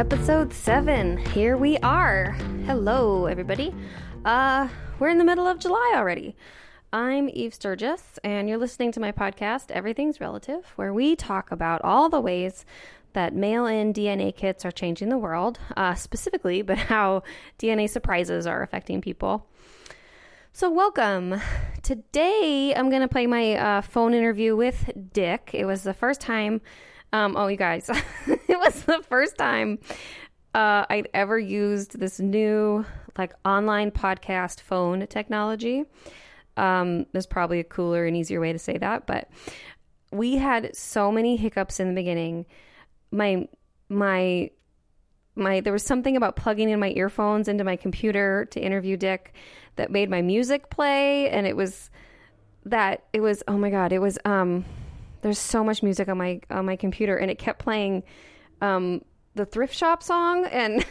episode 7. Here we are. Hello, everybody. Uh, we're in the middle of July already. I'm Eve Sturgis, and you're listening to my podcast, Everything's Relative, where we talk about all the ways that mail in DNA kits are changing the world, uh, specifically, but how DNA surprises are affecting people. So, welcome. Today, I'm going to play my uh, phone interview with Dick. It was the first time, um, oh, you guys, it was the first time uh, I'd ever used this new, like, online podcast phone technology. Um, there's probably a cooler and easier way to say that, but we had so many hiccups in the beginning. My, my, my, there was something about plugging in my earphones into my computer to interview Dick that made my music play and it was that it was oh my god it was um there's so much music on my on my computer and it kept playing um the thrift shop song and,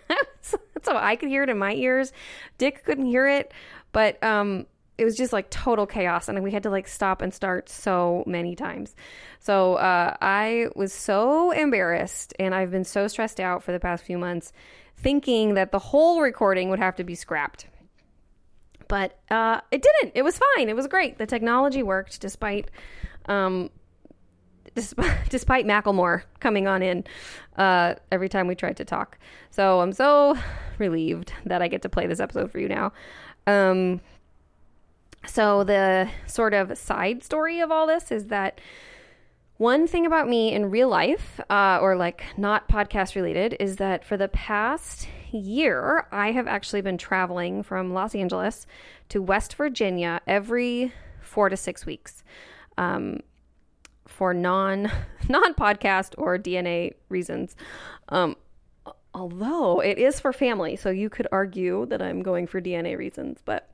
so I could hear it in my ears Dick couldn't hear it but um it was just like total chaos and we had to like stop and start so many times so uh, i was so embarrassed and i've been so stressed out for the past few months thinking that the whole recording would have to be scrapped but uh, it didn't. It was fine. It was great. The technology worked despite, um, despite, despite Macklemore coming on in uh, every time we tried to talk. So I'm so relieved that I get to play this episode for you now. Um, so the sort of side story of all this is that one thing about me in real life, uh, or like not podcast related, is that for the past year, I have actually been traveling from Los Angeles to West Virginia every four to six weeks um, for non non podcast or DNA reasons. Um, although it is for family, so you could argue that I'm going for DNA reasons, but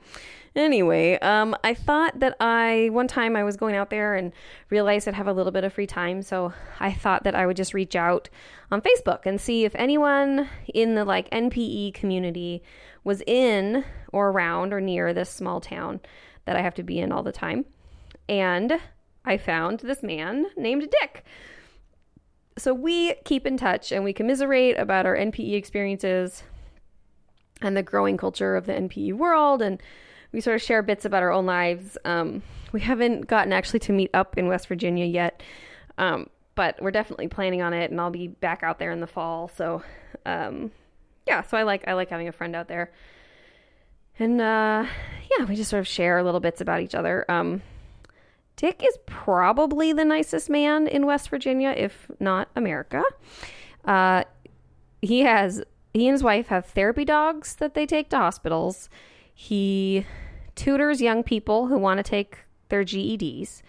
Anyway, um, I thought that I one time I was going out there and realized I'd have a little bit of free time, so I thought that I would just reach out on Facebook and see if anyone in the like NPE community was in or around or near this small town that I have to be in all the time. And I found this man named Dick. So we keep in touch and we commiserate about our NPE experiences and the growing culture of the NPE world and we sort of share bits about our own lives. Um, we haven't gotten actually to meet up in West Virginia yet, um, but we're definitely planning on it, and I'll be back out there in the fall. So, um, yeah, so I like I like having a friend out there, and uh, yeah, we just sort of share little bits about each other. Um, Dick is probably the nicest man in West Virginia, if not America. Uh, he has he and his wife have therapy dogs that they take to hospitals. He tutors young people who want to take their GEDs.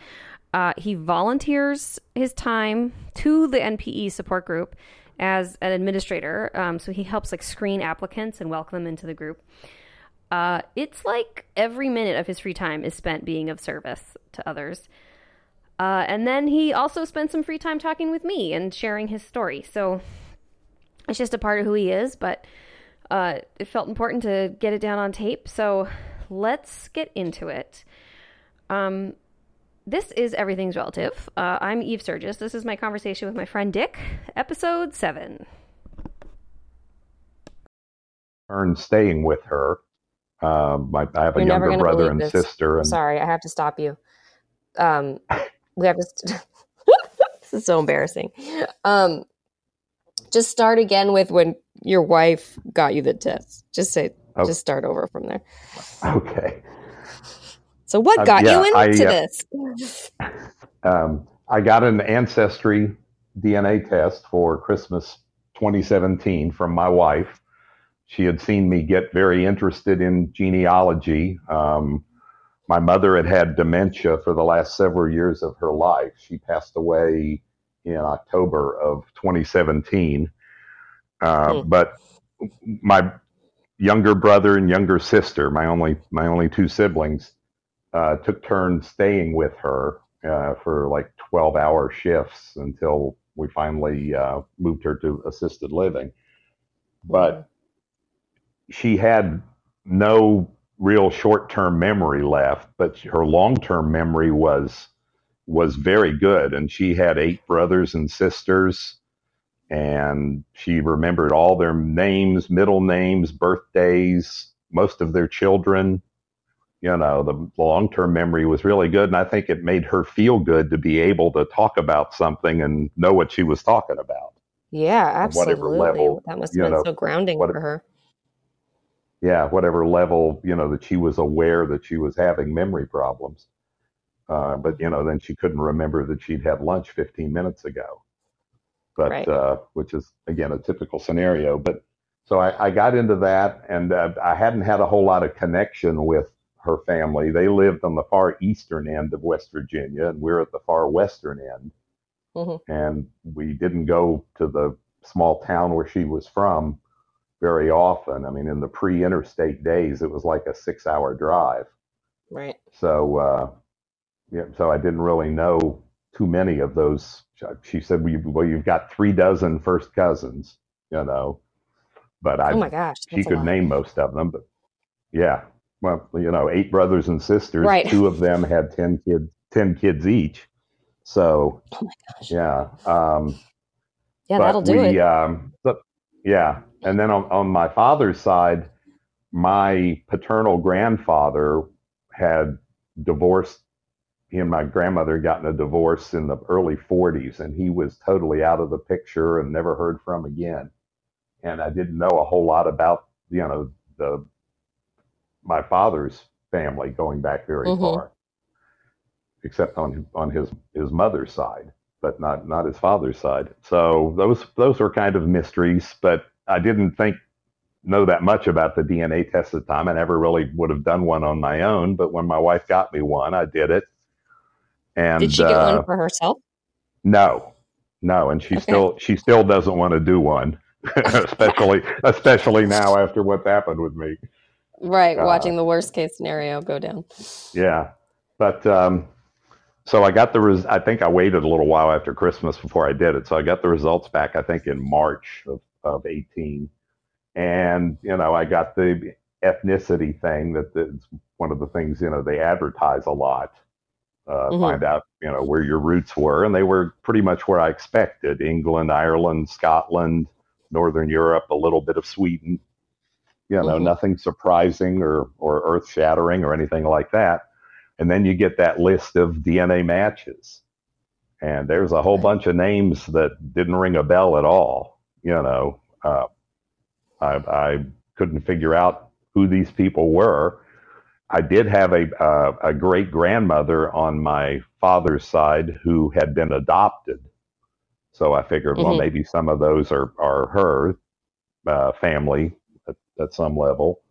Uh, he volunteers his time to the NPE support group as an administrator. Um, so he helps like screen applicants and welcome them into the group. Uh, it's like every minute of his free time is spent being of service to others. Uh, and then he also spends some free time talking with me and sharing his story. So it's just a part of who he is, but uh, it felt important to get it down on tape. So let's get into it. Um, this is Everything's Relative. Uh, I'm Eve Sturgis. This is my conversation with my friend Dick, episode seven. Earned staying with her. Um, my, I have a You're younger brother and this. sister. And... Sorry, I have to stop you. Um, we have to. St- this is so embarrassing. Um, just start again with when your wife got you the test. Just say, okay. just start over from there. Okay. So, what uh, got yeah, you into I, uh, this? Um, I got an ancestry DNA test for Christmas 2017 from my wife. She had seen me get very interested in genealogy. Um, my mother had had dementia for the last several years of her life. She passed away in October of 2017. Uh, hmm. But my younger brother and younger sister, my only my only two siblings, uh, took turns staying with her uh, for like 12 hour shifts until we finally uh, moved her to assisted living. But. She had no real short term memory left, but her long term memory was was very good. And she had eight brothers and sisters and she remembered all their names, middle names, birthdays, most of their children. You know, the long term memory was really good. And I think it made her feel good to be able to talk about something and know what she was talking about. Yeah, absolutely. Level, that must have been know, so grounding what, for her. Yeah, whatever level, you know, that she was aware that she was having memory problems. Uh, but, you know, then she couldn't remember that she'd had lunch 15 minutes ago. But, right. uh, which is, again, a typical scenario. But so I, I got into that and uh, I hadn't had a whole lot of connection with her family. They lived on the far eastern end of West Virginia, and we're at the far western end. Mm-hmm. And we didn't go to the small town where she was from very often. I mean, in the pre interstate days, it was like a six hour drive. Right. So, uh, yeah, so I didn't really know too many of those. She said, well, you've got three dozen first cousins, you know, but I, oh my gosh, she could name most of them, but yeah, well, you know, eight brothers and sisters. Right. Two of them had ten kids, ten kids each. So, oh my gosh. yeah, um, yeah, that'll do we, it. Um, yeah, and then on, on my father's side, my paternal grandfather had divorced. He and my grandmother had gotten a divorce in the early 40s, and he was totally out of the picture and never heard from again. And I didn't know a whole lot about you know the my father's family going back very mm-hmm. far, except on on his his mother's side, but not not his father's side. So those those were kind of mysteries, but I didn't think know that much about the DNA test at the time. I never really would have done one on my own, but when my wife got me one, I did it. And did she get uh, one for herself? No, no, and she okay. still she still doesn't want to do one, especially especially now after what's happened with me. Right, uh, watching the worst case scenario go down. Yeah, but um, so I got the res- I think I waited a little while after Christmas before I did it. So I got the results back. I think in March of, of 18, and you know I got the ethnicity thing that it's one of the things you know they advertise a lot. Uh, mm-hmm. Find out you know where your roots were, and they were pretty much where I expected: England, Ireland, Scotland, Northern Europe, a little bit of Sweden you know, mm-hmm. nothing surprising or, or earth shattering or anything like that. And then you get that list of DNA matches. And there's a whole bunch of names that didn't ring a bell at all. You know, uh, I, I couldn't figure out who these people were. I did have a, uh, a great grandmother on my father's side who had been adopted. So I figured, mm-hmm. well, maybe some of those are, are her uh, family at some level.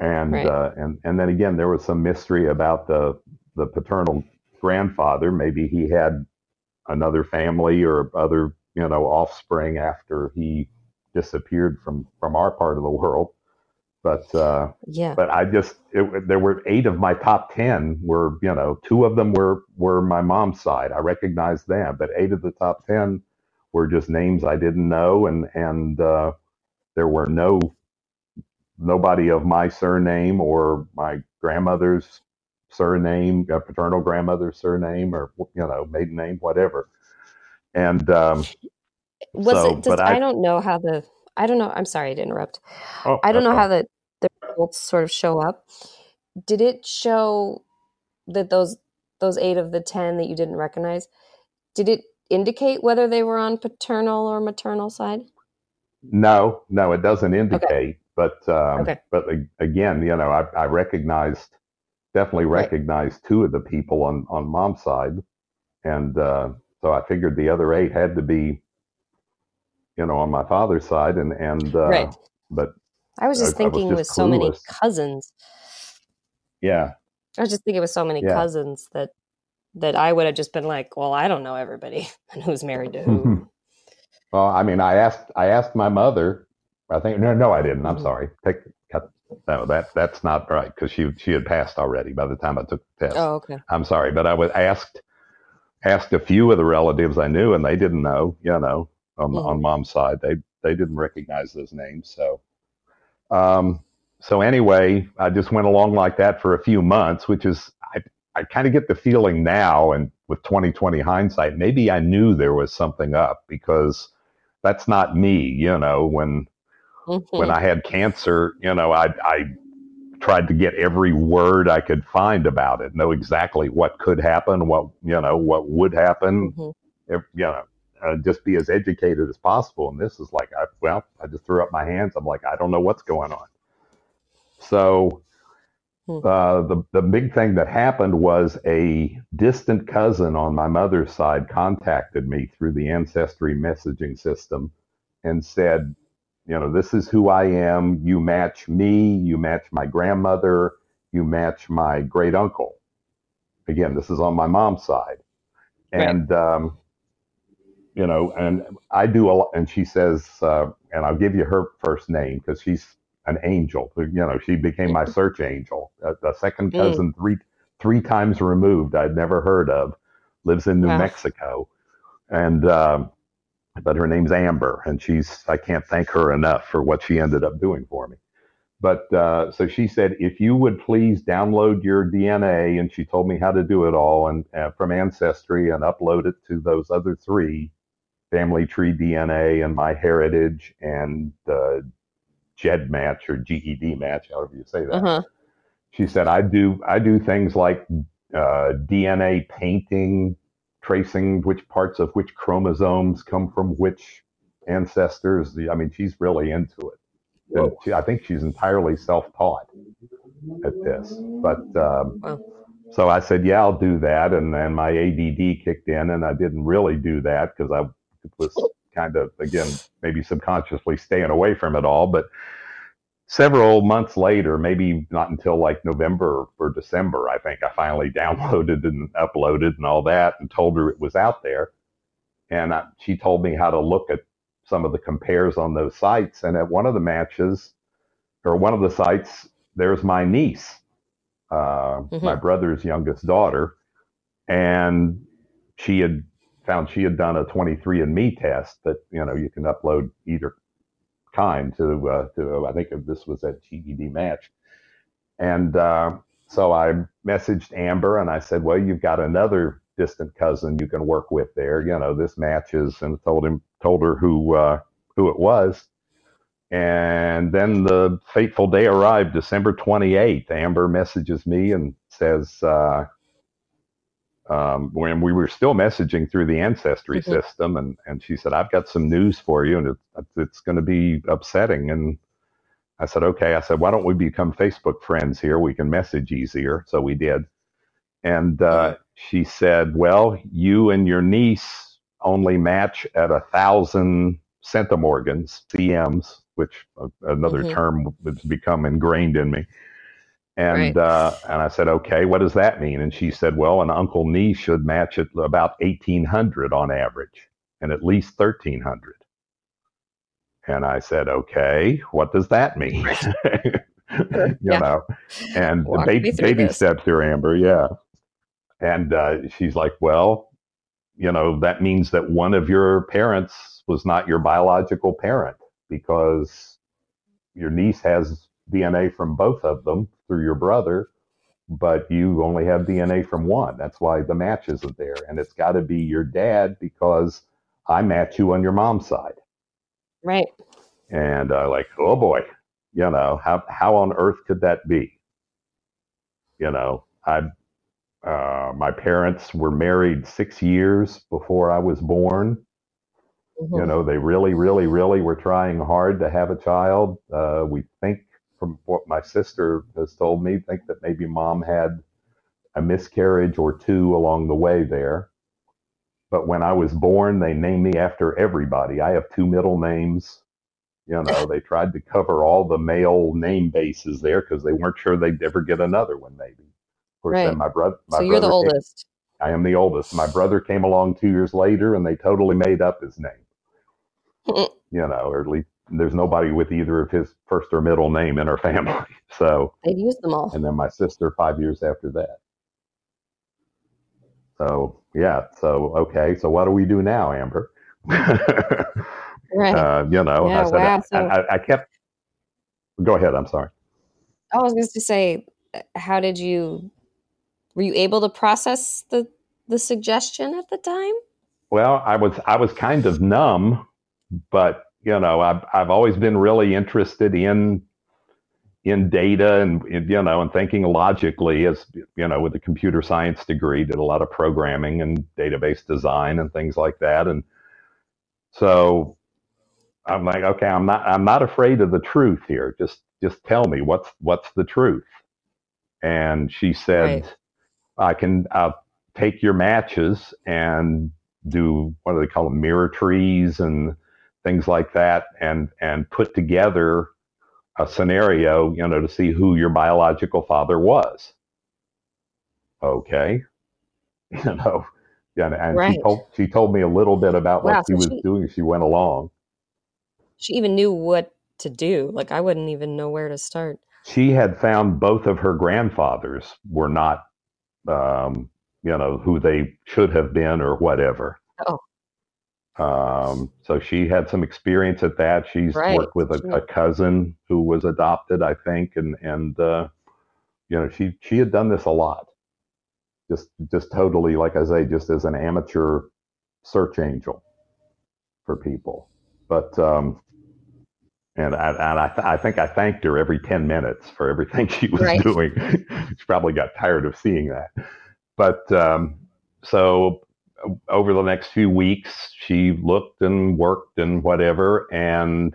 And right. uh, and and then again, there was some mystery about the the paternal grandfather. Maybe he had another family or other you know offspring after he disappeared from from our part of the world. But uh, yeah, but I just it, there were eight of my top ten were you know two of them were were my mom's side. I recognized them, but eight of the top ten were just names I didn't know, and and uh, there were no nobody of my surname or my grandmother's surname, paternal grandmother's surname, or you know, maiden name, whatever. And um, was so, it? Just, I, I, don't know how the. I don't know. I'm sorry to interrupt. Oh, I don't know fine. how the the results sort of show up. Did it show that those those eight of the ten that you didn't recognize? Did it indicate whether they were on paternal or maternal side? No, no, it doesn't indicate. Okay. But um, okay. but again, you know, I, I recognized definitely recognized right. two of the people on on mom's side, and uh, so I figured the other eight had to be, you know, on my father's side, and and uh, right. But I was just I, thinking I was just with clueless. so many cousins. Yeah. I was just thinking with so many yeah. cousins that that I would have just been like, well, I don't know everybody and who's married to who. well, I mean, I asked I asked my mother I think no, no, I didn't. I'm mm-hmm. sorry. Take cut. No, that that's not right because she she had passed already by the time I took the test. Oh, okay. I'm sorry, but I was asked asked a few of the relatives I knew, and they didn't know. You know, on mm-hmm. on mom's side, they they didn't recognize those names. So, um, so anyway, I just went along like that for a few months, which is I I kind of get the feeling now, and with 2020 hindsight, maybe I knew there was something up because that's not me. You know, when mm-hmm. when I had cancer, you know, I I tried to get every word I could find about it, know exactly what could happen, what you know, what would happen. Mm-hmm. If, you know, uh, just be as educated as possible. And this is like, I, well, I just threw up my hands. I'm like, I don't know what's going on. So hmm. uh, the the big thing that happened was a distant cousin on my mother's side contacted me through the ancestry messaging system and said, you know, this is who I am. You match me. You match my grandmother. You match my great uncle. Again, this is on my mom's side, and um, you know, and I do a lot. And she says, uh, and I'll give you her first name because she's an angel. You know, she became my search angel. A, a second mm. cousin, mm. three three times removed, I'd never heard of, lives in New wow. Mexico, and um, but her name's Amber, and she's I can't thank her enough for what she ended up doing for me. But uh, so she said, if you would please download your DNA, and she told me how to do it all, and uh, from Ancestry, and upload it to those other three, Family Tree DNA, and My Heritage, and the GED match or GED match, however you say that. Uh-huh. She said, I do I do things like uh, DNA painting, tracing which parts of which chromosomes come from which ancestors. I mean, she's really into it. She, I think she's entirely self-taught at this. But um, wow. so I said, yeah, I'll do that. And then my ADD kicked in, and I didn't really do that because I was kind of again maybe subconsciously staying away from it all. But several months later, maybe not until like November or December, I think I finally downloaded and uploaded and all that and told her it was out there. And I, she told me how to look at some of the compares on those sites. And at one of the matches, or one of the sites, there's my niece, uh, mm-hmm. my brother's youngest daughter. And she had found she had done a 23andMe test that, you know, you can upload either kind to uh, to I think this was at GED match, and uh, so I messaged Amber and I said, well, you've got another distant cousin you can work with there. You know, this matches, and told him told her who uh, who it was. And then the fateful day arrived, December 28th. Amber messages me and says, uh, um, when we were still messaging through the ancestry mm-hmm. system and, and she said i've got some news for you and it, it's going to be upsetting. And i said okay. I said why don't we become facebook friends here? We can message easier. So we did. And uh, she said well you and your niece only match at a thousand centimorgans cms which uh, another mm-hmm. term has become ingrained in me and right. uh, and I said, okay, what does that mean? And she said, well, an uncle niece should match at about eighteen hundred on average, and at least thirteen hundred. And I said, okay, what does that mean? you yeah. know, and Walk baby, baby steps here, Amber. Yeah, and uh, she's like, well, you know, that means that one of your parents was not your biological parent because your niece has DNA from both of them through your brother, but you only have DNA from one. That's why the match isn't there. And it's got to be your dad because I match you on your mom's side. Right. And uh, like, oh boy, you know, how, how on earth could that be? You know, I, uh, my parents were married six years before I was born. Mm-hmm. You know, they really, really, really were trying hard to have a child. Uh, we think from what my sister has told me, think that maybe mom had a miscarriage or two along the way there. But when I was born, they named me after everybody. I have two middle names. You know, they tried to cover all the male name bases there because they weren't sure they'd ever get another one, maybe. Of course, right. then my, bro- my so brother. So you're the oldest. Came, I am the oldest. My brother came along two years later and they totally made up his name. you know, or at least there's nobody with either of his first or middle name in our family. So they've used them all. And then my sister five years after that. So yeah. So okay. So what do we do now, Amber? right. Uh, you know, yeah, I said wow. I, so, I, I kept. Go ahead. I'm sorry. I was going to say, how did you? Were you able to process the the suggestion at the time? Well, I was I was kind of numb but you know, I've I've always been really interested in in data and you know and thinking logically as you know with a computer science degree did a lot of programming and database design and things like that. And so i'm like okay i'm not i'm not afraid of the truth here. Just just tell me what's what's the truth? And she said right. i can I'll take your matches and do what do they call them mirror trees and things like that and and put together a scenario, you know, to see who your biological father was. Okay. You know, yeah, and right. she told she told me a little bit about wow, what she so was she, doing she went along. She even knew what to do. Like I wouldn't even know where to start. She had found both of her grandfathers were not um, you know, who they should have been or whatever. Oh. Um, so she had some experience at that. She's right. worked with a, a, cousin who was adopted, I think, and and uh, you know she she had done this a lot. Just just totally, like I say, just as an amateur search angel for people. But um, and I and I, th- I think I thanked her every ten minutes for everything she was right. doing. she probably got tired of seeing that. But um, so over the next few weeks, she looked and worked and whatever, and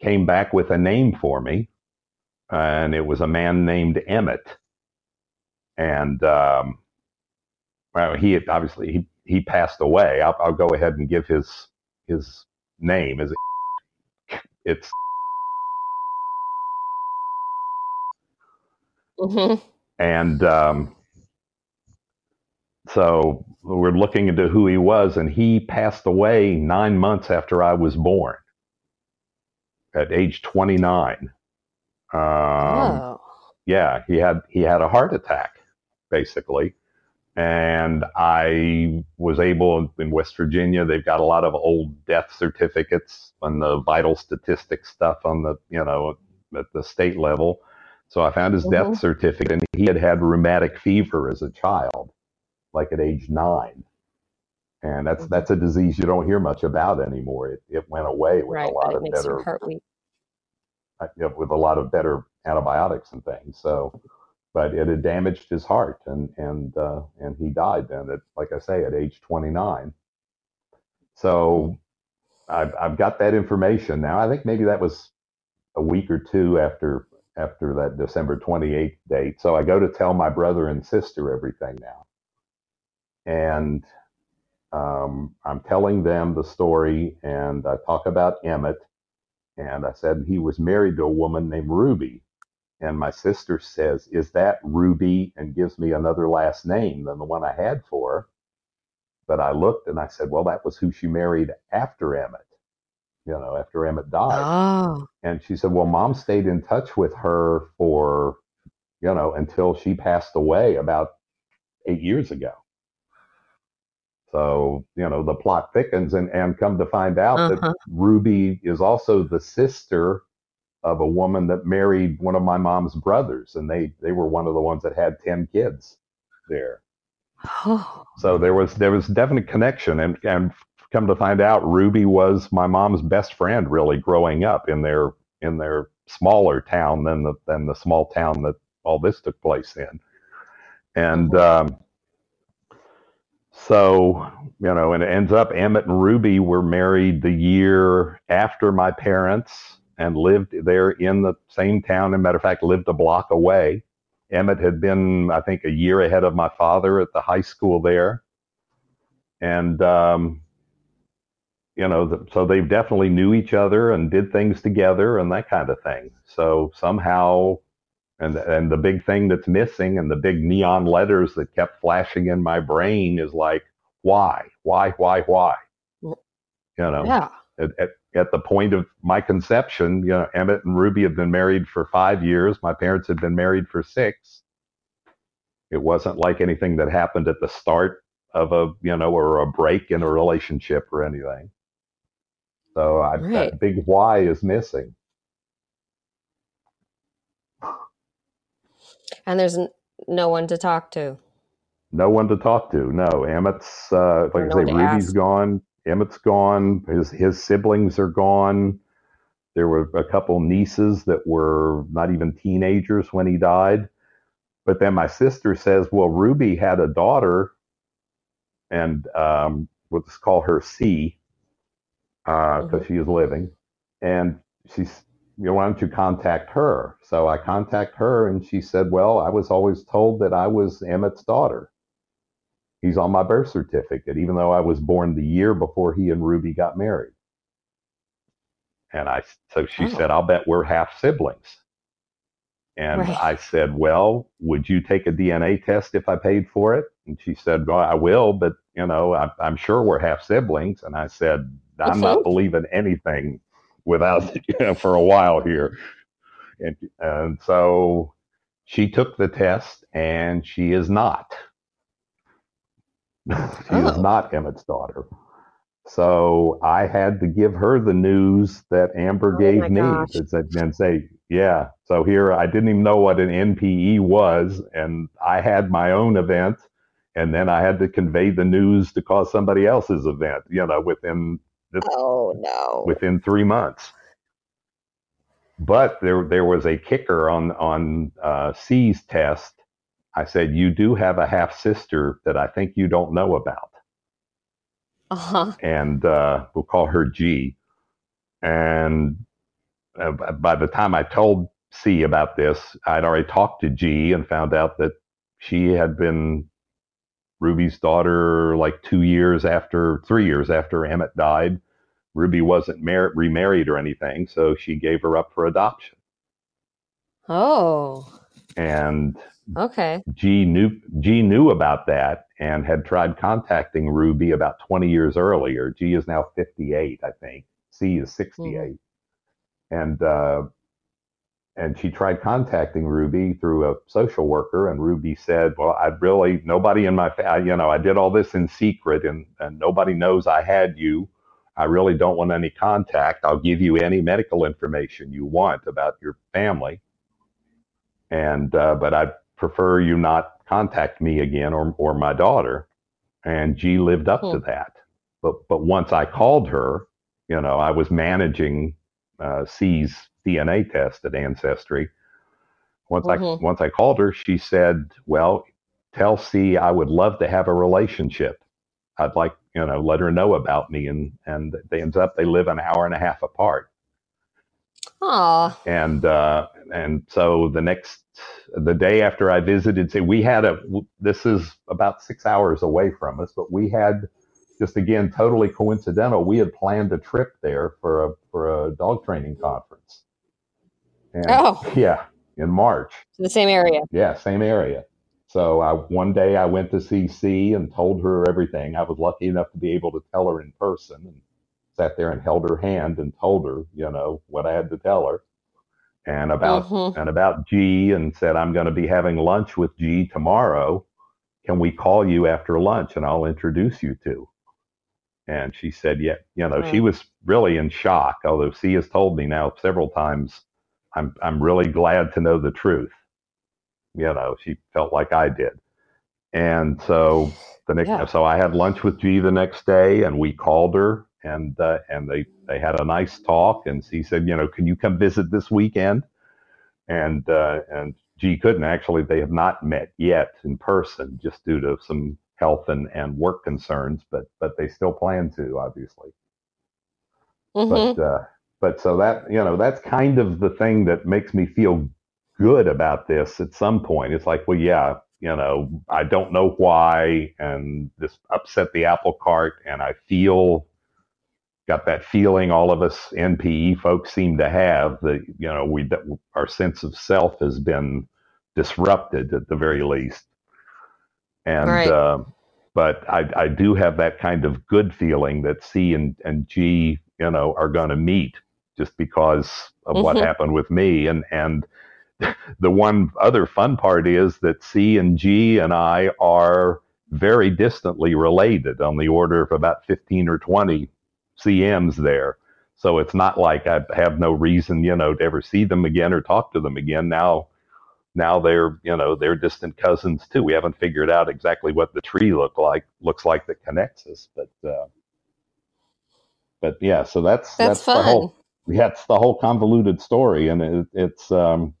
came back with a name for me, and it was a man named Emmett. And um, well, he obviously he he passed away. I'll, I'll go ahead and give his his name. Is it, it's mm-hmm. and um, so we're looking into who he was, and he passed away nine months after I was born at age 29. Um, oh. Yeah, he had he had a heart attack, basically, and I was able in West Virginia. They've got a lot of old death certificates and the vital statistics stuff on the you know at the state level. So I found his mm-hmm. death certificate, and he had had rheumatic fever as a child like at age nine. And that's mm-hmm. that's a disease you don't hear much about anymore. It, it went away with right, a lot of better uh, with a lot of better antibiotics and things. So, but it had damaged his heart, and and uh, and he died then at like I say at age 29. So, I've I've got that information now. I think maybe that was a week or two after after that December 28th date. So I go to tell my brother and sister everything now and um, I'm telling them the story, and I talk about Emmett, and I said he was married to a woman named Ruby, and my sister says, "Is that Ruby?" and gives me another last name than the one I had for her. But I looked and I said, "Well, that was who she married after Emmett." You know, after Emmett died. Oh. And she said, Well, mom stayed in touch with her for, you know, until she passed away about eight years ago. So, you know, the plot thickens and, and come to find out uh-huh. that Ruby is also the sister of a woman that married one of my mom's brothers. And they, they were one of the ones that had 10 kids there. Oh. So there was, there was definite connection and, and come to find out Ruby was my mom's best friend really growing up in their, in their smaller town than the, than the small town that all this took place in. And, uh-huh. um, so, you know, and it ends up Emmett and Ruby were married the year after my parents and lived there in the same town. and matter of fact, lived a block away. Emmett had been, I think, a year ahead of my father at the high school there. And, um, you know, so they definitely knew each other and did things together and that kind of thing. So somehow and and the big thing that's missing and the big neon letters that kept flashing in my brain is like why why why why? You know yeah. at, at, at the point of my conception you know emmett and ruby had been married for five years. My parents had been married for six. It wasn't like anything that happened at the start of a you know or a break in a relationship or anything. So I, right. that big why is missing And there's n- no one to talk to. No one to talk to. No, Emmett's uh, like no I say, Ruby's ask. gone. Emmett's gone. His his siblings are gone. There were a couple nieces that were not even teenagers when he died. But then my sister says, "Well, Ruby had a daughter, and um, let's call her C, because uh, mm-hmm. she is living, and she's." You why don't you contact her? So I contact her, and she said, "Well, I was always told that I was Emmett's daughter." He's on my birth certificate, even though I was born the year before he and Ruby got married. And I, so she oh. said, I'll bet we're half siblings. And right. I said, Well, would you take a DNA test if I paid for it? And she said, Well, I will, but you know, I, am sure we're half siblings. And I said, I'm okay. not believing anything without you know, for a while here. And, and so she took the test, and she is not. she oh. is not Emmett's daughter. So I had to give her the news that Amber oh gave me and say, yeah. So here I didn't even know what an NPE was, and I had my own event, and then I had to convey the news to cause somebody else's event. You know, within this, oh no, within three months. But there there was a kicker on on uh, C's test I said, You do have a half sister that I think you don't know about. Uh-huh. And uh, we'll call her G. And uh, by the time I told C about this, I'd already talked to G and found out that she had been Ruby's daughter like two years after, three years after Emmett died. Ruby wasn't mar- remarried or anything, so she gave her up for adoption. Oh. And Okay. G knew G knew about that and had tried contacting Ruby about 20 years earlier. G is now 58, I think. C is 68, mm and uh, and she tried contacting Ruby through a social worker, and Ruby said, "Well, I really nobody in my family, you know, I did all this in secret, and and nobody knows I had you. I really don't want any contact. I'll give you any medical information you want about your family." And uh, but I prefer you not contact me again or, or my daughter. And G lived up to hmm. that. But, but once I called her, you know, I was managing uh, C's DNA test at Ancestry. Once mm-hmm. I once I called her, she said, "Well, tell C I would love to have a relationship. I'd like you know let her know about me." And and they ends up they live an hour and a half apart. Aww. And uh, and so the next the day after I visited, say we had a this is about six hours away from us, but we had just again totally coincidental. We had planned a trip there for a for a dog training conference. And, oh, yeah, in March. The same area. Yeah, same area. So I, one day I went to CC and told her everything. I was lucky enough to be able to tell her in person and sat there and held her hand and told her, you know, what I had to tell her and about mm-hmm. and about G and said I'm going to be having lunch with G tomorrow. Can we call you after lunch and I'll introduce you to? And she said, yeah, you know, she was really in shock. Although C has told me now several times, I'm I'm really glad to know the truth. You know, she felt like I did. And so the next, yeah. so I had lunch with G the next day, and we called her and uh, and they they had a nice talk. And she said, you know, can you come visit this weekend? And uh, and G couldn't actually. They have not met yet in person, just due to some health and, and work concerns. But but they still plan to, obviously. Mm-hmm. But uh, but so that you know that's kind of the thing that makes me feel good about this. At some point, it's like, well, yeah, you know, I don't know why, and this upset the apple cart, and I feel got that feeling all of us NPE folks seem to have that you know we our sense of self has been disrupted at the very least, and right. uh, but I, I do have that kind of good feeling that C and, and G you know are going to meet just because of mm-hmm. what happened with me and and the one other fun part is that C and G and I are very distantly related on the order of about 15 or 20 CMs there. So it's not like I have no reason, you know, to ever see them again or talk to them again. Now, now they're, you know, they're distant cousins too. We haven't figured out exactly what the tree look like looks like that connects us, but uh, but yeah, so that's That's, the fun. whole that's the whole convoluted story, and it, it's um,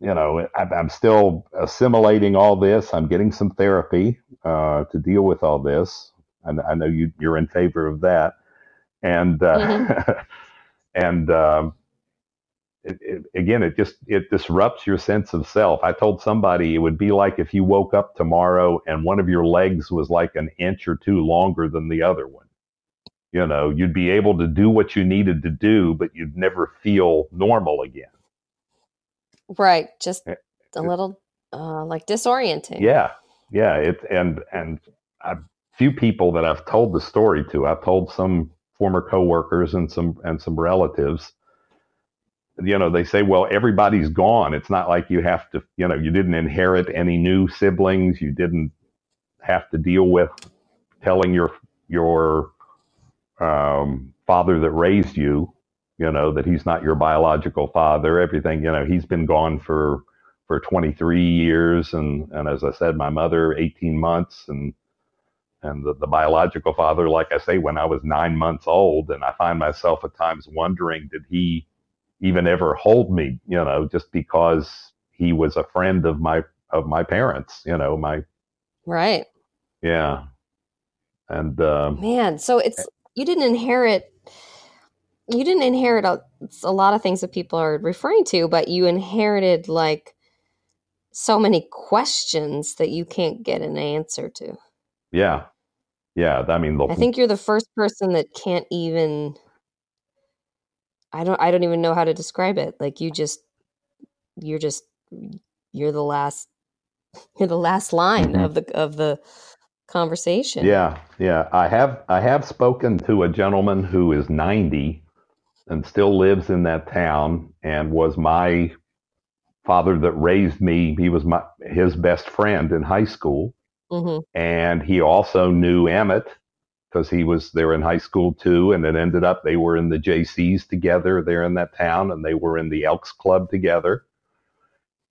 you know I, I'm still assimilating all this. I'm getting some therapy uh, to deal with all this, and I know you you're in favor of that, and uh, and um, it, it, again, it just it disrupts your sense of self. I told somebody it would be like if you woke up tomorrow and one of your legs was like an inch or two longer than the other one. You know, you'd be able to do what you needed to do, but you'd never feel normal again. Right. Just Eh, a little uh, like disorienting. Yeah, yeah. It and and a few people that I've told the story to. I've told some former coworkers and some and some relatives. You know, they say, "Well, everybody's gone. It's not like you have to. You know, you didn't inherit any new siblings. You didn't have to deal with telling your your um, father that raised you. You know that he's not your biological father. Everything. You know, he's been gone for." for 23 years and and as I said my mother 18 months and and the, the biological father like I say when I was 9 months old and I find myself at times wondering did he even ever hold me you know just because he was a friend of my of my parents you know my Right. yeah and um Man, so it's you didn't inherit you didn't inherit a, a lot of things that people are referring to, but you inherited like so many questions that you can't get an answer to. yeah yeah I mean the, I think you're the first person that can't even I don't I don't even know how to describe it. Like you just you're just you're the last you're the last line Mhm. of the of the conversation. Yeah, yeah. I have I have spoken to a gentleman who is 90 and still lives in that town and was my father that raised me. He was my his best friend in high school hmm and he also knew Emmett because he was there in high school too and it ended up they were in the Jaycees together there in that town and they were in the Elks Club together.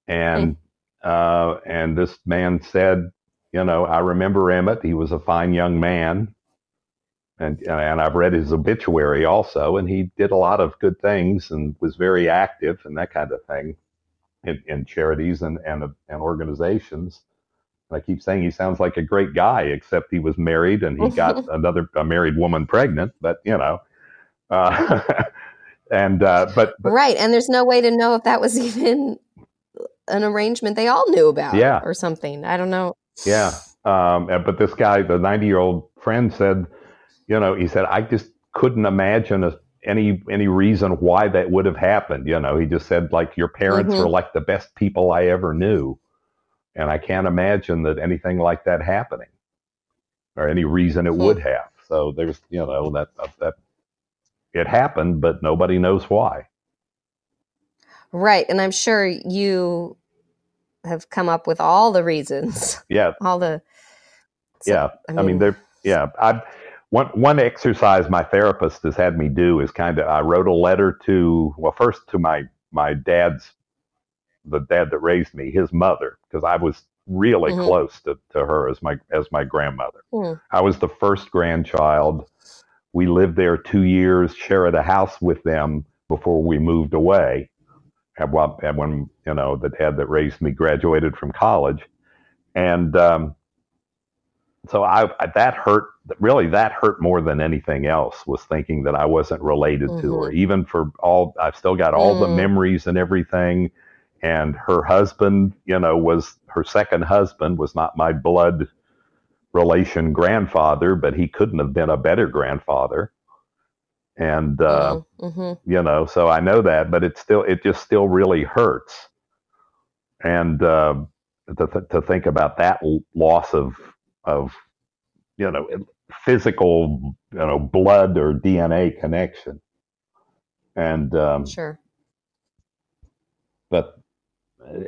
And uh and this man said you know, I remember Emmett. He was a fine young man, and and I've read his obituary also, and he did a lot of good things and was very active and that kind of thing in, in charities and and and organizations. I keep saying he sounds like a great guy, except he was married and he got another a married woman pregnant. But you know, uh, and uh, but, but Right. And there's no way to know if that was even an arrangement they all knew about Yeah. or something. I don't know. Yeah. Um, but this guy, the 90 year old friend said, you know, he said, I just couldn't imagine a, any, any reason why that would have happened. You know, he just said like your parents Mhm. were like the best people I ever knew. And I can't imagine that anything like that happening or any reason it Hmm. would have. So there's, you know, that, that it happened, but nobody knows why. Right. And I'm sure you have come up with all the reasons, Yeah. all the. so, yeah. I mean, there. Yeah, I one one exercise my therapist has had me do is kind of I wrote a letter to well first to my my dad's the dad that raised me his mother because I was really Mhm. close to, to her as my as my grandmother. Hmm. I was the first grandchild. We lived there two years, shared a house with them before we moved away. And while- and when you know the dad that raised me graduated from college, and um, so I that hurt. Really, that hurt more than anything else. Was thinking that I wasn't related to her, even for all. I've still got all the Mm. memories and everything. And her husband, you know, was her second husband was not my blood relation grandfather, but he couldn't have been a better grandfather. And uh, hmm you know, so I know that, but it still it just still really hurts. And uh, to th- to think about that l- loss of of you know physical you know blood or DNA connection, and um, Sure. but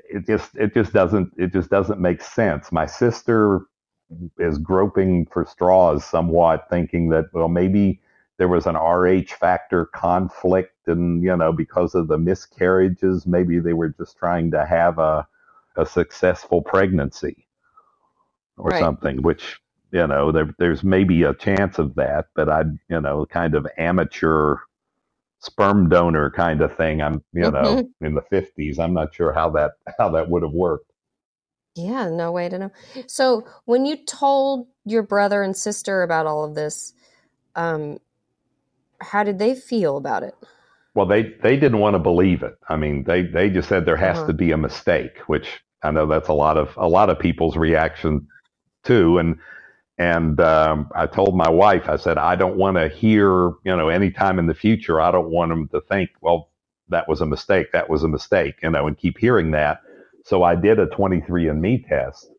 it just it just doesn't it just doesn't make sense. My sister is groping for straws somewhat, thinking that well maybe there was an RH factor conflict, and you know because of the miscarriages, maybe they were just trying to have a a successful pregnancy or Right. something, which you know, there, there's maybe a chance of that, but I, you know, kind of amateur sperm donor kind of thing. I'm, you know, Mm-hmm. in the fifties. I'm not sure how that how that would have worked. Yeah, no way to know. So, when you told your brother and sister about all of this, um, how did they feel about it? Well, they they didn't want to believe it. I mean, they they just said there has Uh-huh. to be a mistake, which I know that's a lot of a lot of people's reaction too. And and um, I told my wife, I said, I don't want to hear, you know, anytime in the future, I don't want them to think, well, that was a mistake, that was a mistake, you know, and keep hearing that. So I did a 23andMe test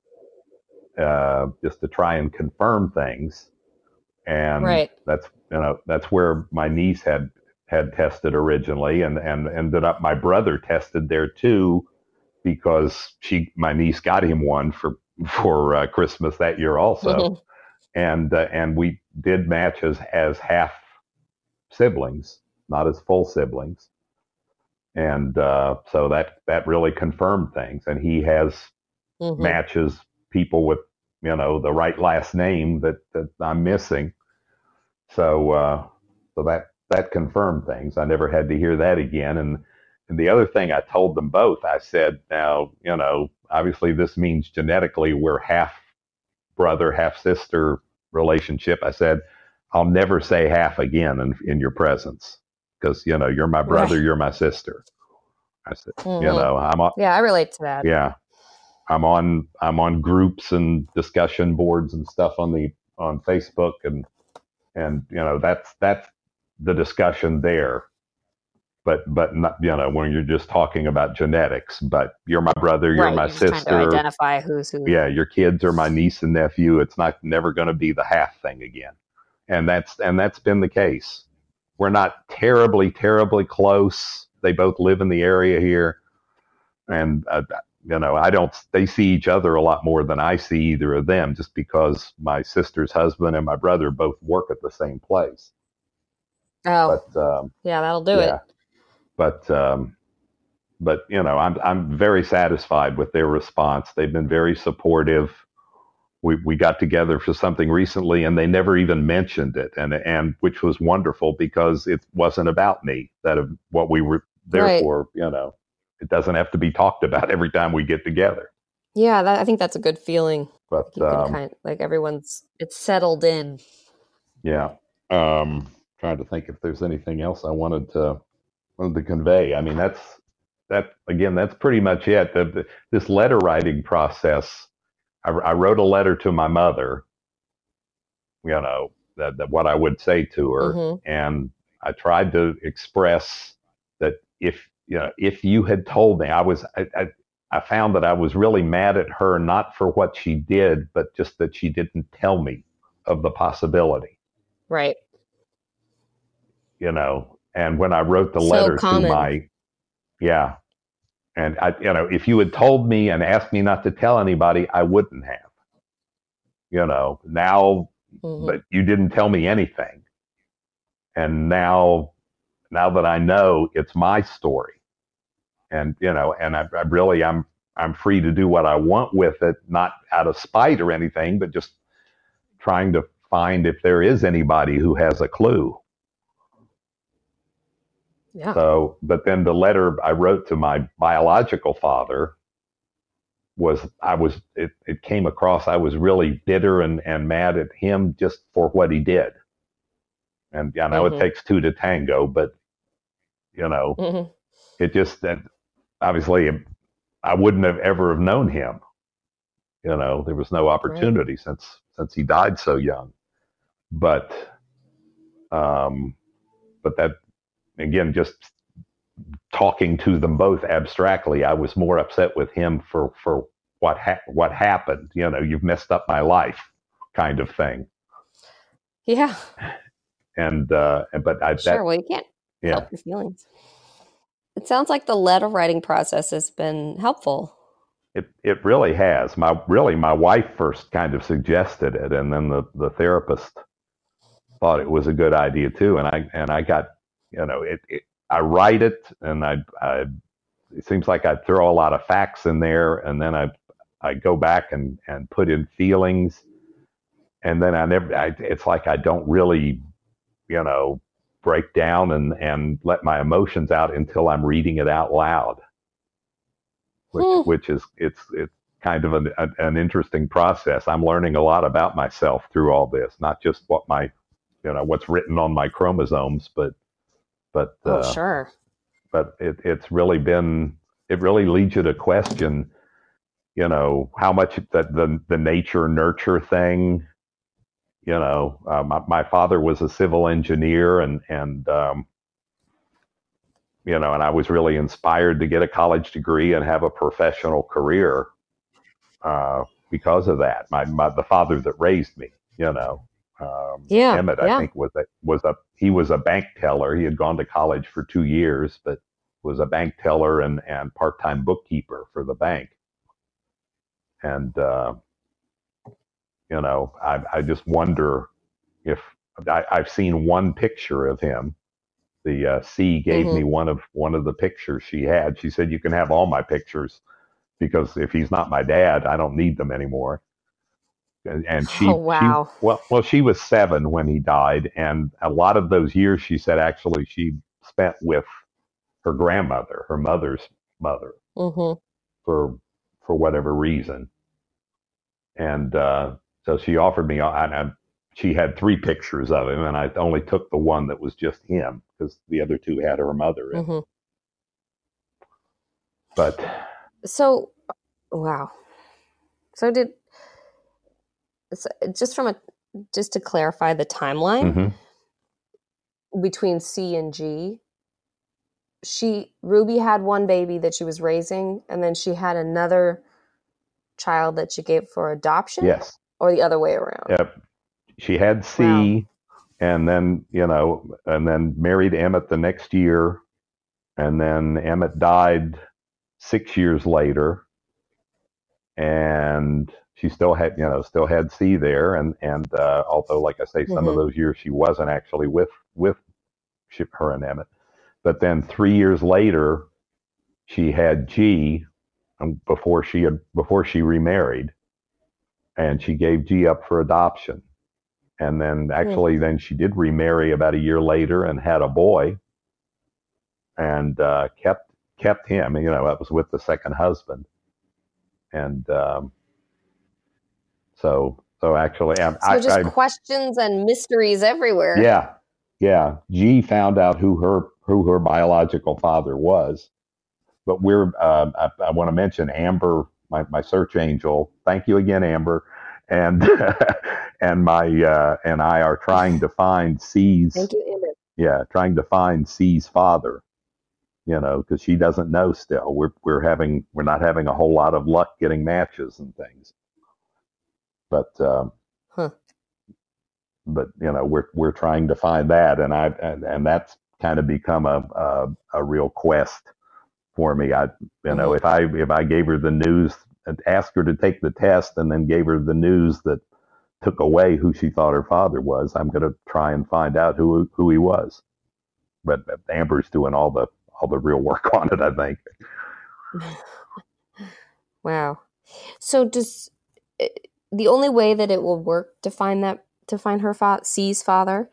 uh, just to try and confirm things, and Right. that's you know that's where my niece had had tested originally, and and ended up my brother tested there too, because she my niece got him one for for uh, Christmas that year also, Mhm. and uh, and we did match as as half siblings, not as full siblings, and uh, so that that really confirmed things. And he has Mhm. matches people with you know the right last name that that I'm missing. So uh, so that that confirmed things. I never had to hear that again. And and the other thing I told them both, I said, now you know, obviously this means genetically we're half brother, half sister relationship. I said, I'll never say half again in, in your presence because you know you're my brother, Right. you're my sister. I said, you Mhm. know, I'm on, Yeah, I relate to that. yeah, I'm on I'm on groups and discussion boards and stuff on the on Facebook and and you know that's that's the discussion there. But but not you know when you're just talking about genetics. But you're my brother, you're right. my you're sister. identify who's who. Yeah, your kids are my niece and nephew. It's not never going to be the half thing again. And that's and that's been the case. We're not terribly terribly close. They both live in the area here, and uh, you know I don't. They see each other a lot more than I see either of them, just because my sister's husband and my brother both work at the same place. Oh, But um, yeah, that'll do yeah. it. But um, but you know, I'm I'm very satisfied with their response. They've been very supportive. We we got together for something recently, and they never even mentioned it, and and which was wonderful because it wasn't about me. That of what we were there Right. for. You know, it doesn't have to be talked about every time we get together. Yeah, that, I think that's a good feeling. But can um, kind like everyone's it's settled in. Yeah. Um, trying to think if there's anything else I wanted to wanted to convey. I mean, that's that again. That's pretty much it. The, the, this letter writing process. I, I wrote a letter to my mother. You know that, that what I would say to her, Mhm. and I tried to express that if you know if you had told me, I was I, I I found that I was really mad at her not for what she did, but just that she didn't tell me of the possibility Right. you know. And when I wrote the So letter common. to my, yeah, and I, you know, if you had told me and asked me not to tell anybody, I wouldn't have. You know, now, Mhm. but you didn't tell me anything, and now, now that I know, it's my story, and you know, and I, I really, I'm, I'm free to do what I want with it, not out of spite or anything, but just trying to find if there is anybody who has a clue. Yeah. So, but then the letter I wrote to my biological father was I was it, it came across I was really bitter and, and mad at him just for what he did. And I know Mhm. it takes two to tango, but you know, Mhm. it just that obviously I wouldn't have ever have known him. You know, there was no opportunity since since he died so young. But um but that again just talking to them both abstractly, I was more upset with him for for what ha- what happened. You know, you've messed up my life, kind of thing. Yeah. And uh, but I, Sure. that well, you can't yeah, help your feelings. It sounds like the letter writing process has been helpful. It it really has. My really my wife first kind of suggested it, and then the the therapist thought it was a good idea too. And I and I got you know it. it I write it, and I, I it seems like I throw a lot of facts in there, and then I I go back and and put in feelings, and then I never. I, it's like I don't really, you know, break down and and let my emotions out until I'm reading it out loud, which Hmm. which is it's it's kind of an an an interesting process. I'm learning a lot about myself through all this, not just what my you know what's written on my chromosomes, but but uh, oh, sure. but it, it's really been it really leads you to question you know how much that the the nature nurture thing you know uh, my, my father was a civil engineer and and um, you know and i was really inspired to get a college degree and have a professional career uh, because of that my, my the father that raised me you know um, Yeah, Emmett, yeah. I think was a, was a he was a bank teller. He had gone to college for two years, but was a bank teller and and part time bookkeeper for the bank. And uh, you know, I I just wonder if I, I've seen one picture of him. The uh, C gave Mhm. me one of one of the pictures she had. She said, "You can have all my pictures because if he's not my dad, I don't need them anymore." And, and she, Oh, wow. she well, well, she was seven when he died, and a lot of those years, she said, actually, she spent with her grandmother, her mother's mother, hmm for for whatever reason. And uh, so she offered me, and she had three pictures of him, and I only took the one that was just him because the other two had her mother in. hmm But So, wow. So did so just from a just to clarify the timeline mhm. between C and G. She Ruby had one baby that she was raising, and then she had another child that she gave for adoption, yes, or the other way around. Yep. She had C, Wow. and then you know, and then married Emmett the next year, and then Emmett died six years later, and she still had you know still had C there, and and uh, although like I say, some of Mhm. those years she wasn't actually with with her and Emmett, but then three years later, she had G, um, before she had before she remarried, and she gave G up for adoption. And then actually, then she did remarry about a year later and had a boy, and uh, kept kept him. You know, that was with the second husband, and um, so so actually, um, So I, just I, questions and mysteries everywhere. yeah, yeah. G found out who her who her biological father was, but we're. Uh, I, I want to mention Amber, my, my search angel. Thank you again, Amber, and and my uh, and I are trying to find C's. Thank you, Amber. Yeah, trying to find C's father. You know, because she doesn't know still. We're we're having we're not having a whole lot of luck getting matches and things. But um, Huh. but you know we're we're trying to find that, and I and, and that's kind of become a, a a real quest for me. I you know Mhm. if I if I gave her the news and asked her to take the test, and then gave her the news that took away who she thought her father was, I'm going to try and find out who who he was. But Amber's doing all the all the real work on it, I think. Wow. So does eh, the only way that it will work to find that to find her fa- C's father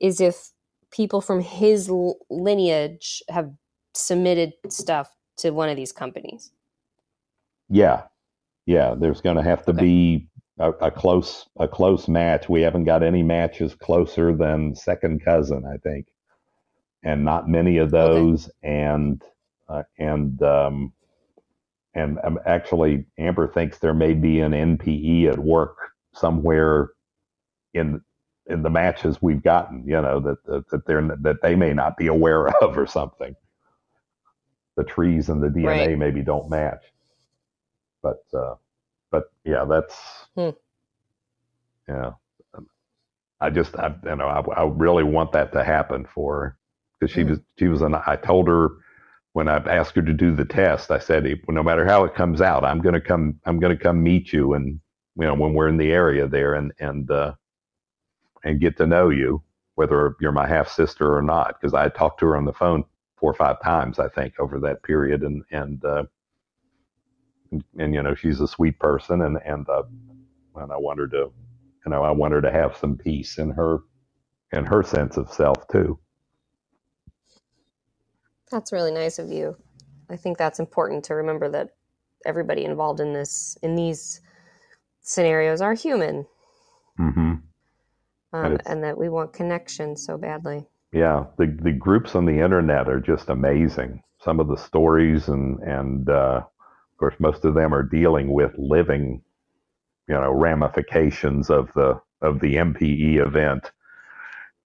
is if people from his lineage have submitted stuff to one of these companies. Yeah, yeah. There's going to have to Okay. be a, a close a close match. We haven't got any matches closer than second cousin, I think, and not many of those. And uh, and um, and um, actually, Amber thinks there may be an NPE at work somewhere in in the matches we've gotten. You know that that, that they're that they may not be aware of or something. The trees and the DNA Right. maybe don't match but uh, but yeah, that's Hmm. yeah. I just I you know I, I really want that to happen for her because she Hmm. was she was an I told her when I asked her to do the test I said no matter how it comes out I'm gonna come I'm gonna come meet you and you know when we're in the area there and and uh, and get to know you whether you're my half sister or not because I talked to her on the phone four or five times I think over that period and and uh, and, and you know she's a sweet person and and uh, and I want her to you know, I want her to have some peace in her in her sense of self too. That's really nice of you. I think that's important to remember that everybody involved in this in these scenarios are human. Mm-hmm. Um, And and, that we want connection so badly. Yeah, the the groups on the internet are just amazing. Some of the stories and and uh, of course most of them are dealing with living, you know, ramifications of the of the NPE event,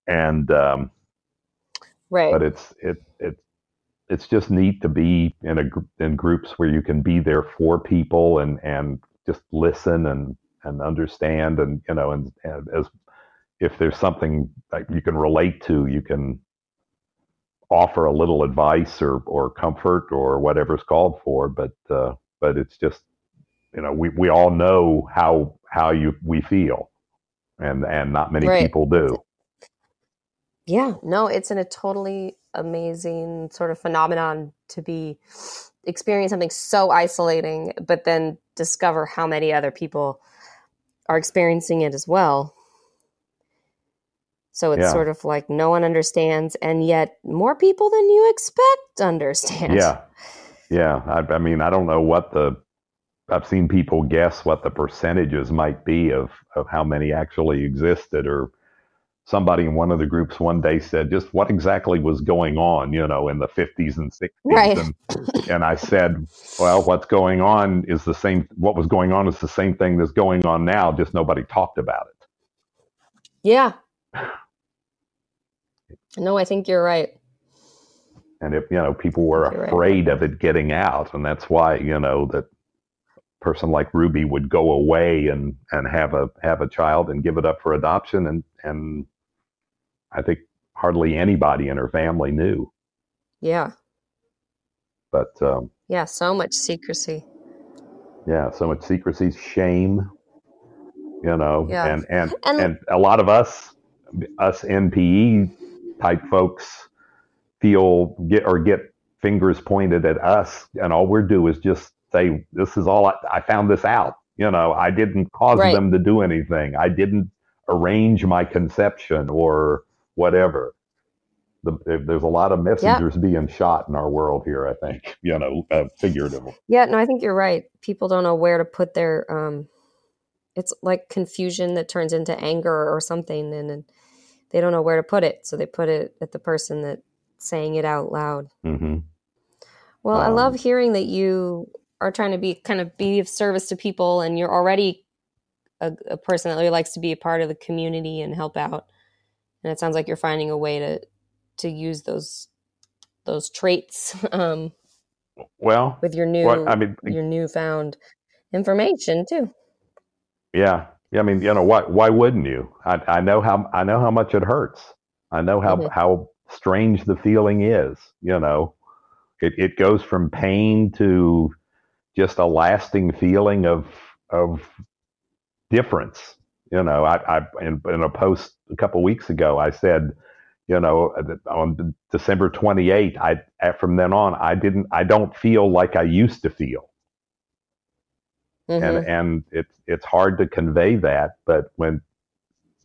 and um, Right. but it's it it it's just neat to be in a in groups where you can be there for people and and just listen and and understand and you know and, and as if there's something that you can relate to you can offer a little advice or or comfort or whatever's called for but uh, but it's just you know we we all know how how you we feel and and not many Right. people do Yeah, no, it's in a totally amazing sort of phenomenon to be experience something so isolating, but then discover how many other people are experiencing it as well. So it's Yeah. sort of like no one understands, and yet more people than you expect understand. Yeah, yeah. I, I mean, I don't know what the. I've seen people guess what the percentages might be of of how many actually existed, or somebody in one of the groups one day said, "Just what exactly was going on?" You know, in the fifties and sixties, Right. and and I said, "Well, what's going on is the same. What was going on is the same thing that's going on now. Just nobody talked about it." Yeah. No, I think you're right. and if you know people were You're right. afraid of it getting out and that's why you know that a person like ruby would go away and and have a have a child and give it up for adoption and and i think hardly anybody in her family knew Yeah. but um, Yeah, so much secrecy. yeah so much secrecy shame you know Yeah. and and And- and a lot of us us npe type folks feel get or get fingers pointed at us and all we're do is just say this is all I, I found this out. You know i didn't cause Right. them to do anything. I didn't arrange my conception or whatever. The, there's a lot of messengers being shot in our world here i think you know uh, figuratively. Yeah, no, I think you're right. People don't know where to put their um it's like confusion that turns into anger or something and, then they don't know where to put it. So they put it at the person that's saying it out loud. hmm Well, I Um, love hearing that you are trying to be kind of be of service to people and you're already a, a person that really likes to be a part of the community and help out. And it sounds like you're finding a way to to use those those traits um, well with your new i mean your newfound information too. Yeah. Yeah, I mean, you know, why why wouldn't you? I, I know how I know how much it hurts. I know how Mhm. how strange the feeling is, you know. It it goes from pain to just a lasting feeling of of difference. You know, I, I in, in a post a couple weeks ago, I said, you know, on December 28th, I from then on, I didn't, I don't feel like I used to feel Mhm. and and it's it's hard to convey that but when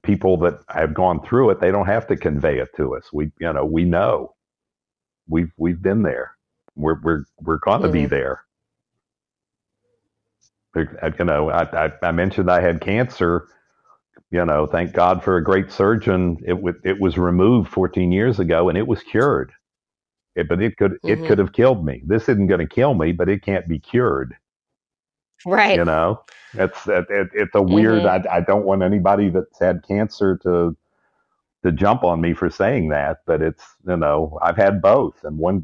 people that have gone through it they don't have to convey it to us. We you know we know. We've we've been there. We're we're we're going to be there. There- you know I, I i mentioned i had cancer. You know thank god for a great surgeon. It was it was removed 14 years ago and it was cured. It, but it could it Mhm. could have killed me. This isn't going to kill me but it can't be cured right. you know it's it, it, it's a weird Mhm. I, I don't want anybody that's had cancer to to jump on me for saying that but it's you know i've had both and one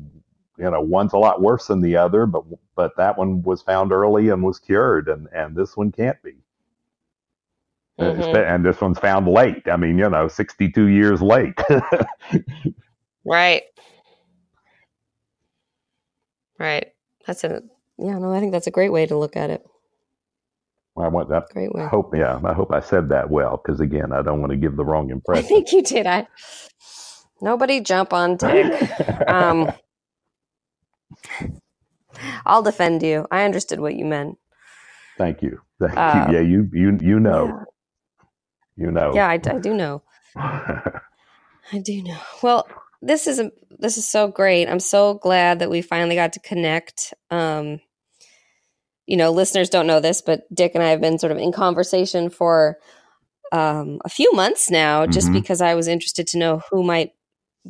you know one's a lot worse than the other but but that one was found early and was cured and and this one can't be Uh, Mhm. and this one's found late i mean you know 62 years late Right. Right. That's a yeah, no, I think that's a great way to look at it. i want that Great I way. hope yeah i hope i said that well because again i don't want to give the wrong impression. I think you did. I nobody jump on Dick. Um I'll defend you. I understood what you meant. thank you thank uh, you yeah you you you know Yeah. You know. Yeah, I, I do know. I do know. Well, this is a, this is so great. I'm so glad that we finally got to connect. Um, you know, listeners don't know this, but Dick and I have been sort of in conversation for um, a few months now, just Mhm. because I was interested to know who might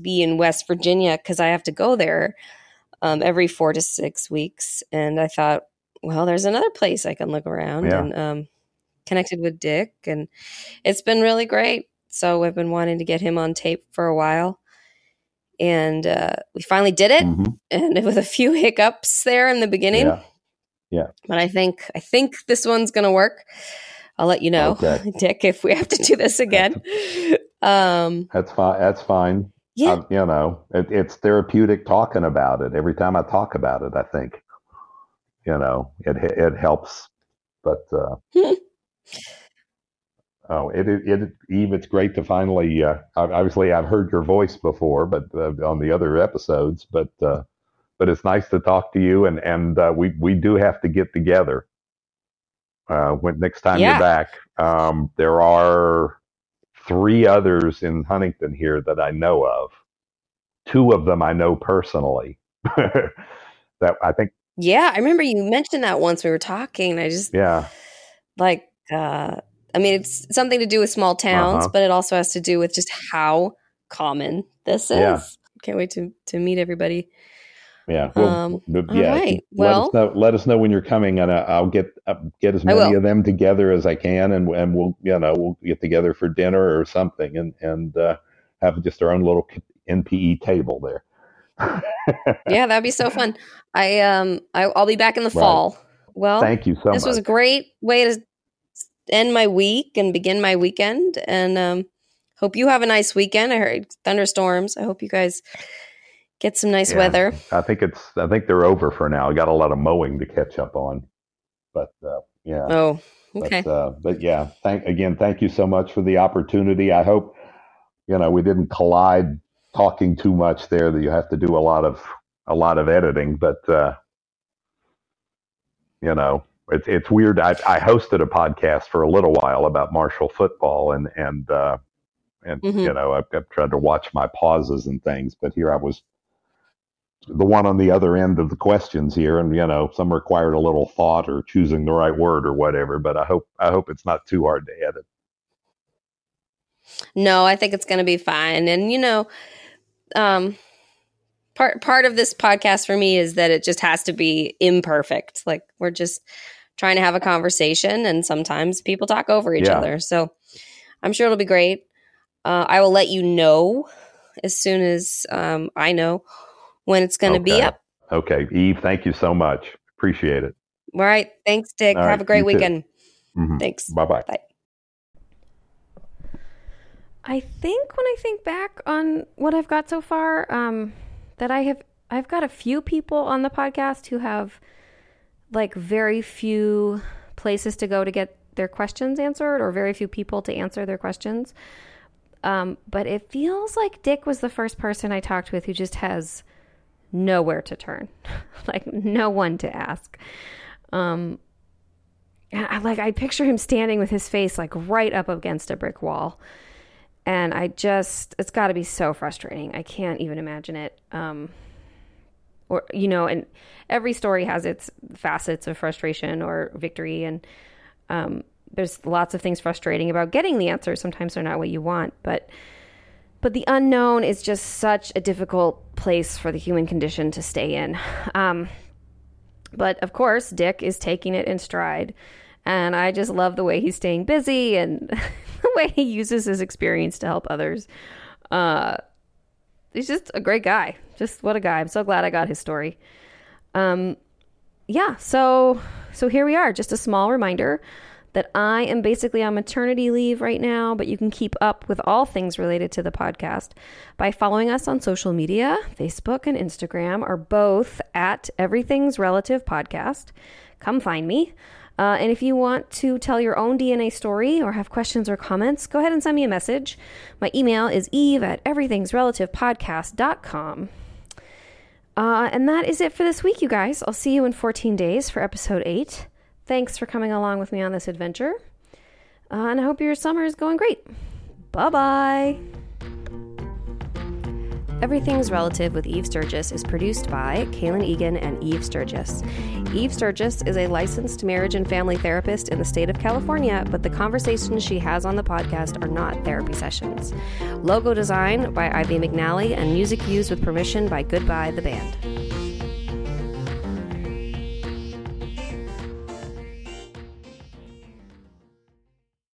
be in West Virginia because I have to go there um, every four to six weeks, and I thought, well, there's another place I can look around, Yeah. and um, connected with Dick, and it's been really great. So I've been wanting to get him on tape for a while, and uh, we finally did it, Mhm. and with a few hiccups there in the beginning Yeah. but I think I think this one's gonna work. I'll let you know, Okay. Dick, if we have to do this again. um, That's fine. That's fine. yeah, Um, you know, it, it's therapeutic talking about it. Every time I talk about it, I think, you know, it it helps. But uh, oh, it, it it Eve, it's great to finally. Uh, obviously, I've heard your voice before, but uh, on the other episodes, but uh, but it's nice to talk to you, and and uh, we we do have to get together. Uh, when next time Yeah. you're back, um, there are three others in Huntington here that I know of. Two of them I know personally. that I think, yeah. I remember you mentioned that once we were talking. I just yeah, like. Uh, I mean, it's something to do with small towns, Uh-huh. but it also has to do with just how common this is. Yeah. Can't wait to to meet everybody. yeah. Well, Um, yeah. right. Let Well- us know. Let us know when you're coming, and uh, I'll get uh, get as many of them together as I can, and and we'll you know we'll get together for dinner or something, and and uh, have just our own little NPE table there. Yeah, that'd be so fun. I um, I, I'll be back in the Right. fall. Well, Thank you so this much. This was a great way to end my week and begin my weekend and um hope you have a nice weekend i heard thunderstorms i hope you guys get some nice Yeah. weather I think it's. I think they're over for now. I got a lot of mowing to catch up on, but uh, yeah. oh okay But, uh, but yeah, thank again. Thank you so much for the opportunity. I hope you know we didn't collide talking too much there. That you have to do a lot of a lot of editing, but uh, you know it's it's weird. I, I hosted a podcast for a little while about Marshall football, and and uh, and Mhm. you know I've, I've tried to watch my pauses and things, but here I was the one on the other end of the questions here and you know some required a little thought or choosing the right word or whatever but i hope i hope it's not too hard to edit no i think it's gonna be fine and you know um part part of this podcast for me is that it just has to be imperfect like we're just trying to have a conversation and sometimes people talk over each Yeah. other. So i'm sure it'll be great. Uh, i will let you know as soon as um, i know when it's going to be up. Okay. Eve thank you so much. Appreciate it. All right. Thanks dick. All have right, a great you too. weekend. Mhm. thanks. Bye-bye. I think when I think back on what I've got so far, um, that I have I've got a few people on the podcast who have like very few places to go to get their questions answered, or very few people to answer their questions. Um, but it feels like Dick was the first person I talked with who just has nowhere to turn, like no one to ask. Um, and I like I picture him standing with his face like right up against a brick wall and I just it's got to be so frustrating. I can't even imagine it. Um, or you know, and every story has its facets of frustration or victory, and um, there's lots of things frustrating about getting the answers. Sometimes they're not what you want, but but the unknown is just such a difficult place for the human condition to stay in. Um, but of course, Dick is taking it in stride. And I just love the way he's staying busy and the way he uses his experience to help others. Uh, he's just a great guy. Just what a guy. I'm so glad I got his story. Um, yeah, so so here we are. Just a small reminder that I am basically on maternity leave right now, but you can keep up with all things related to the podcast by following us on social media. Facebook and Instagram are both at Everything's Relative Podcast. Come find me. Uh, and if you want to tell your own DNA story or have questions or comments, go ahead and send me a message. My email is eve at everythingsrelativepodcast.com. Uh, and that is it for this week, you guys. I'll see you in 14 days for episode 8. Thanks for coming along with me on this adventure. Uh, and I hope your summer is going great. Bye bye. Everything's Relative with Eve Sturgis is produced by Kaylin Egan and Eve Sturgis. Eve Sturgis is a licensed marriage and family therapist in the state of California, but the conversations she has on the podcast are not therapy sessions. Logo design by Ivy McNally and music used with permission by Goodbye the Band.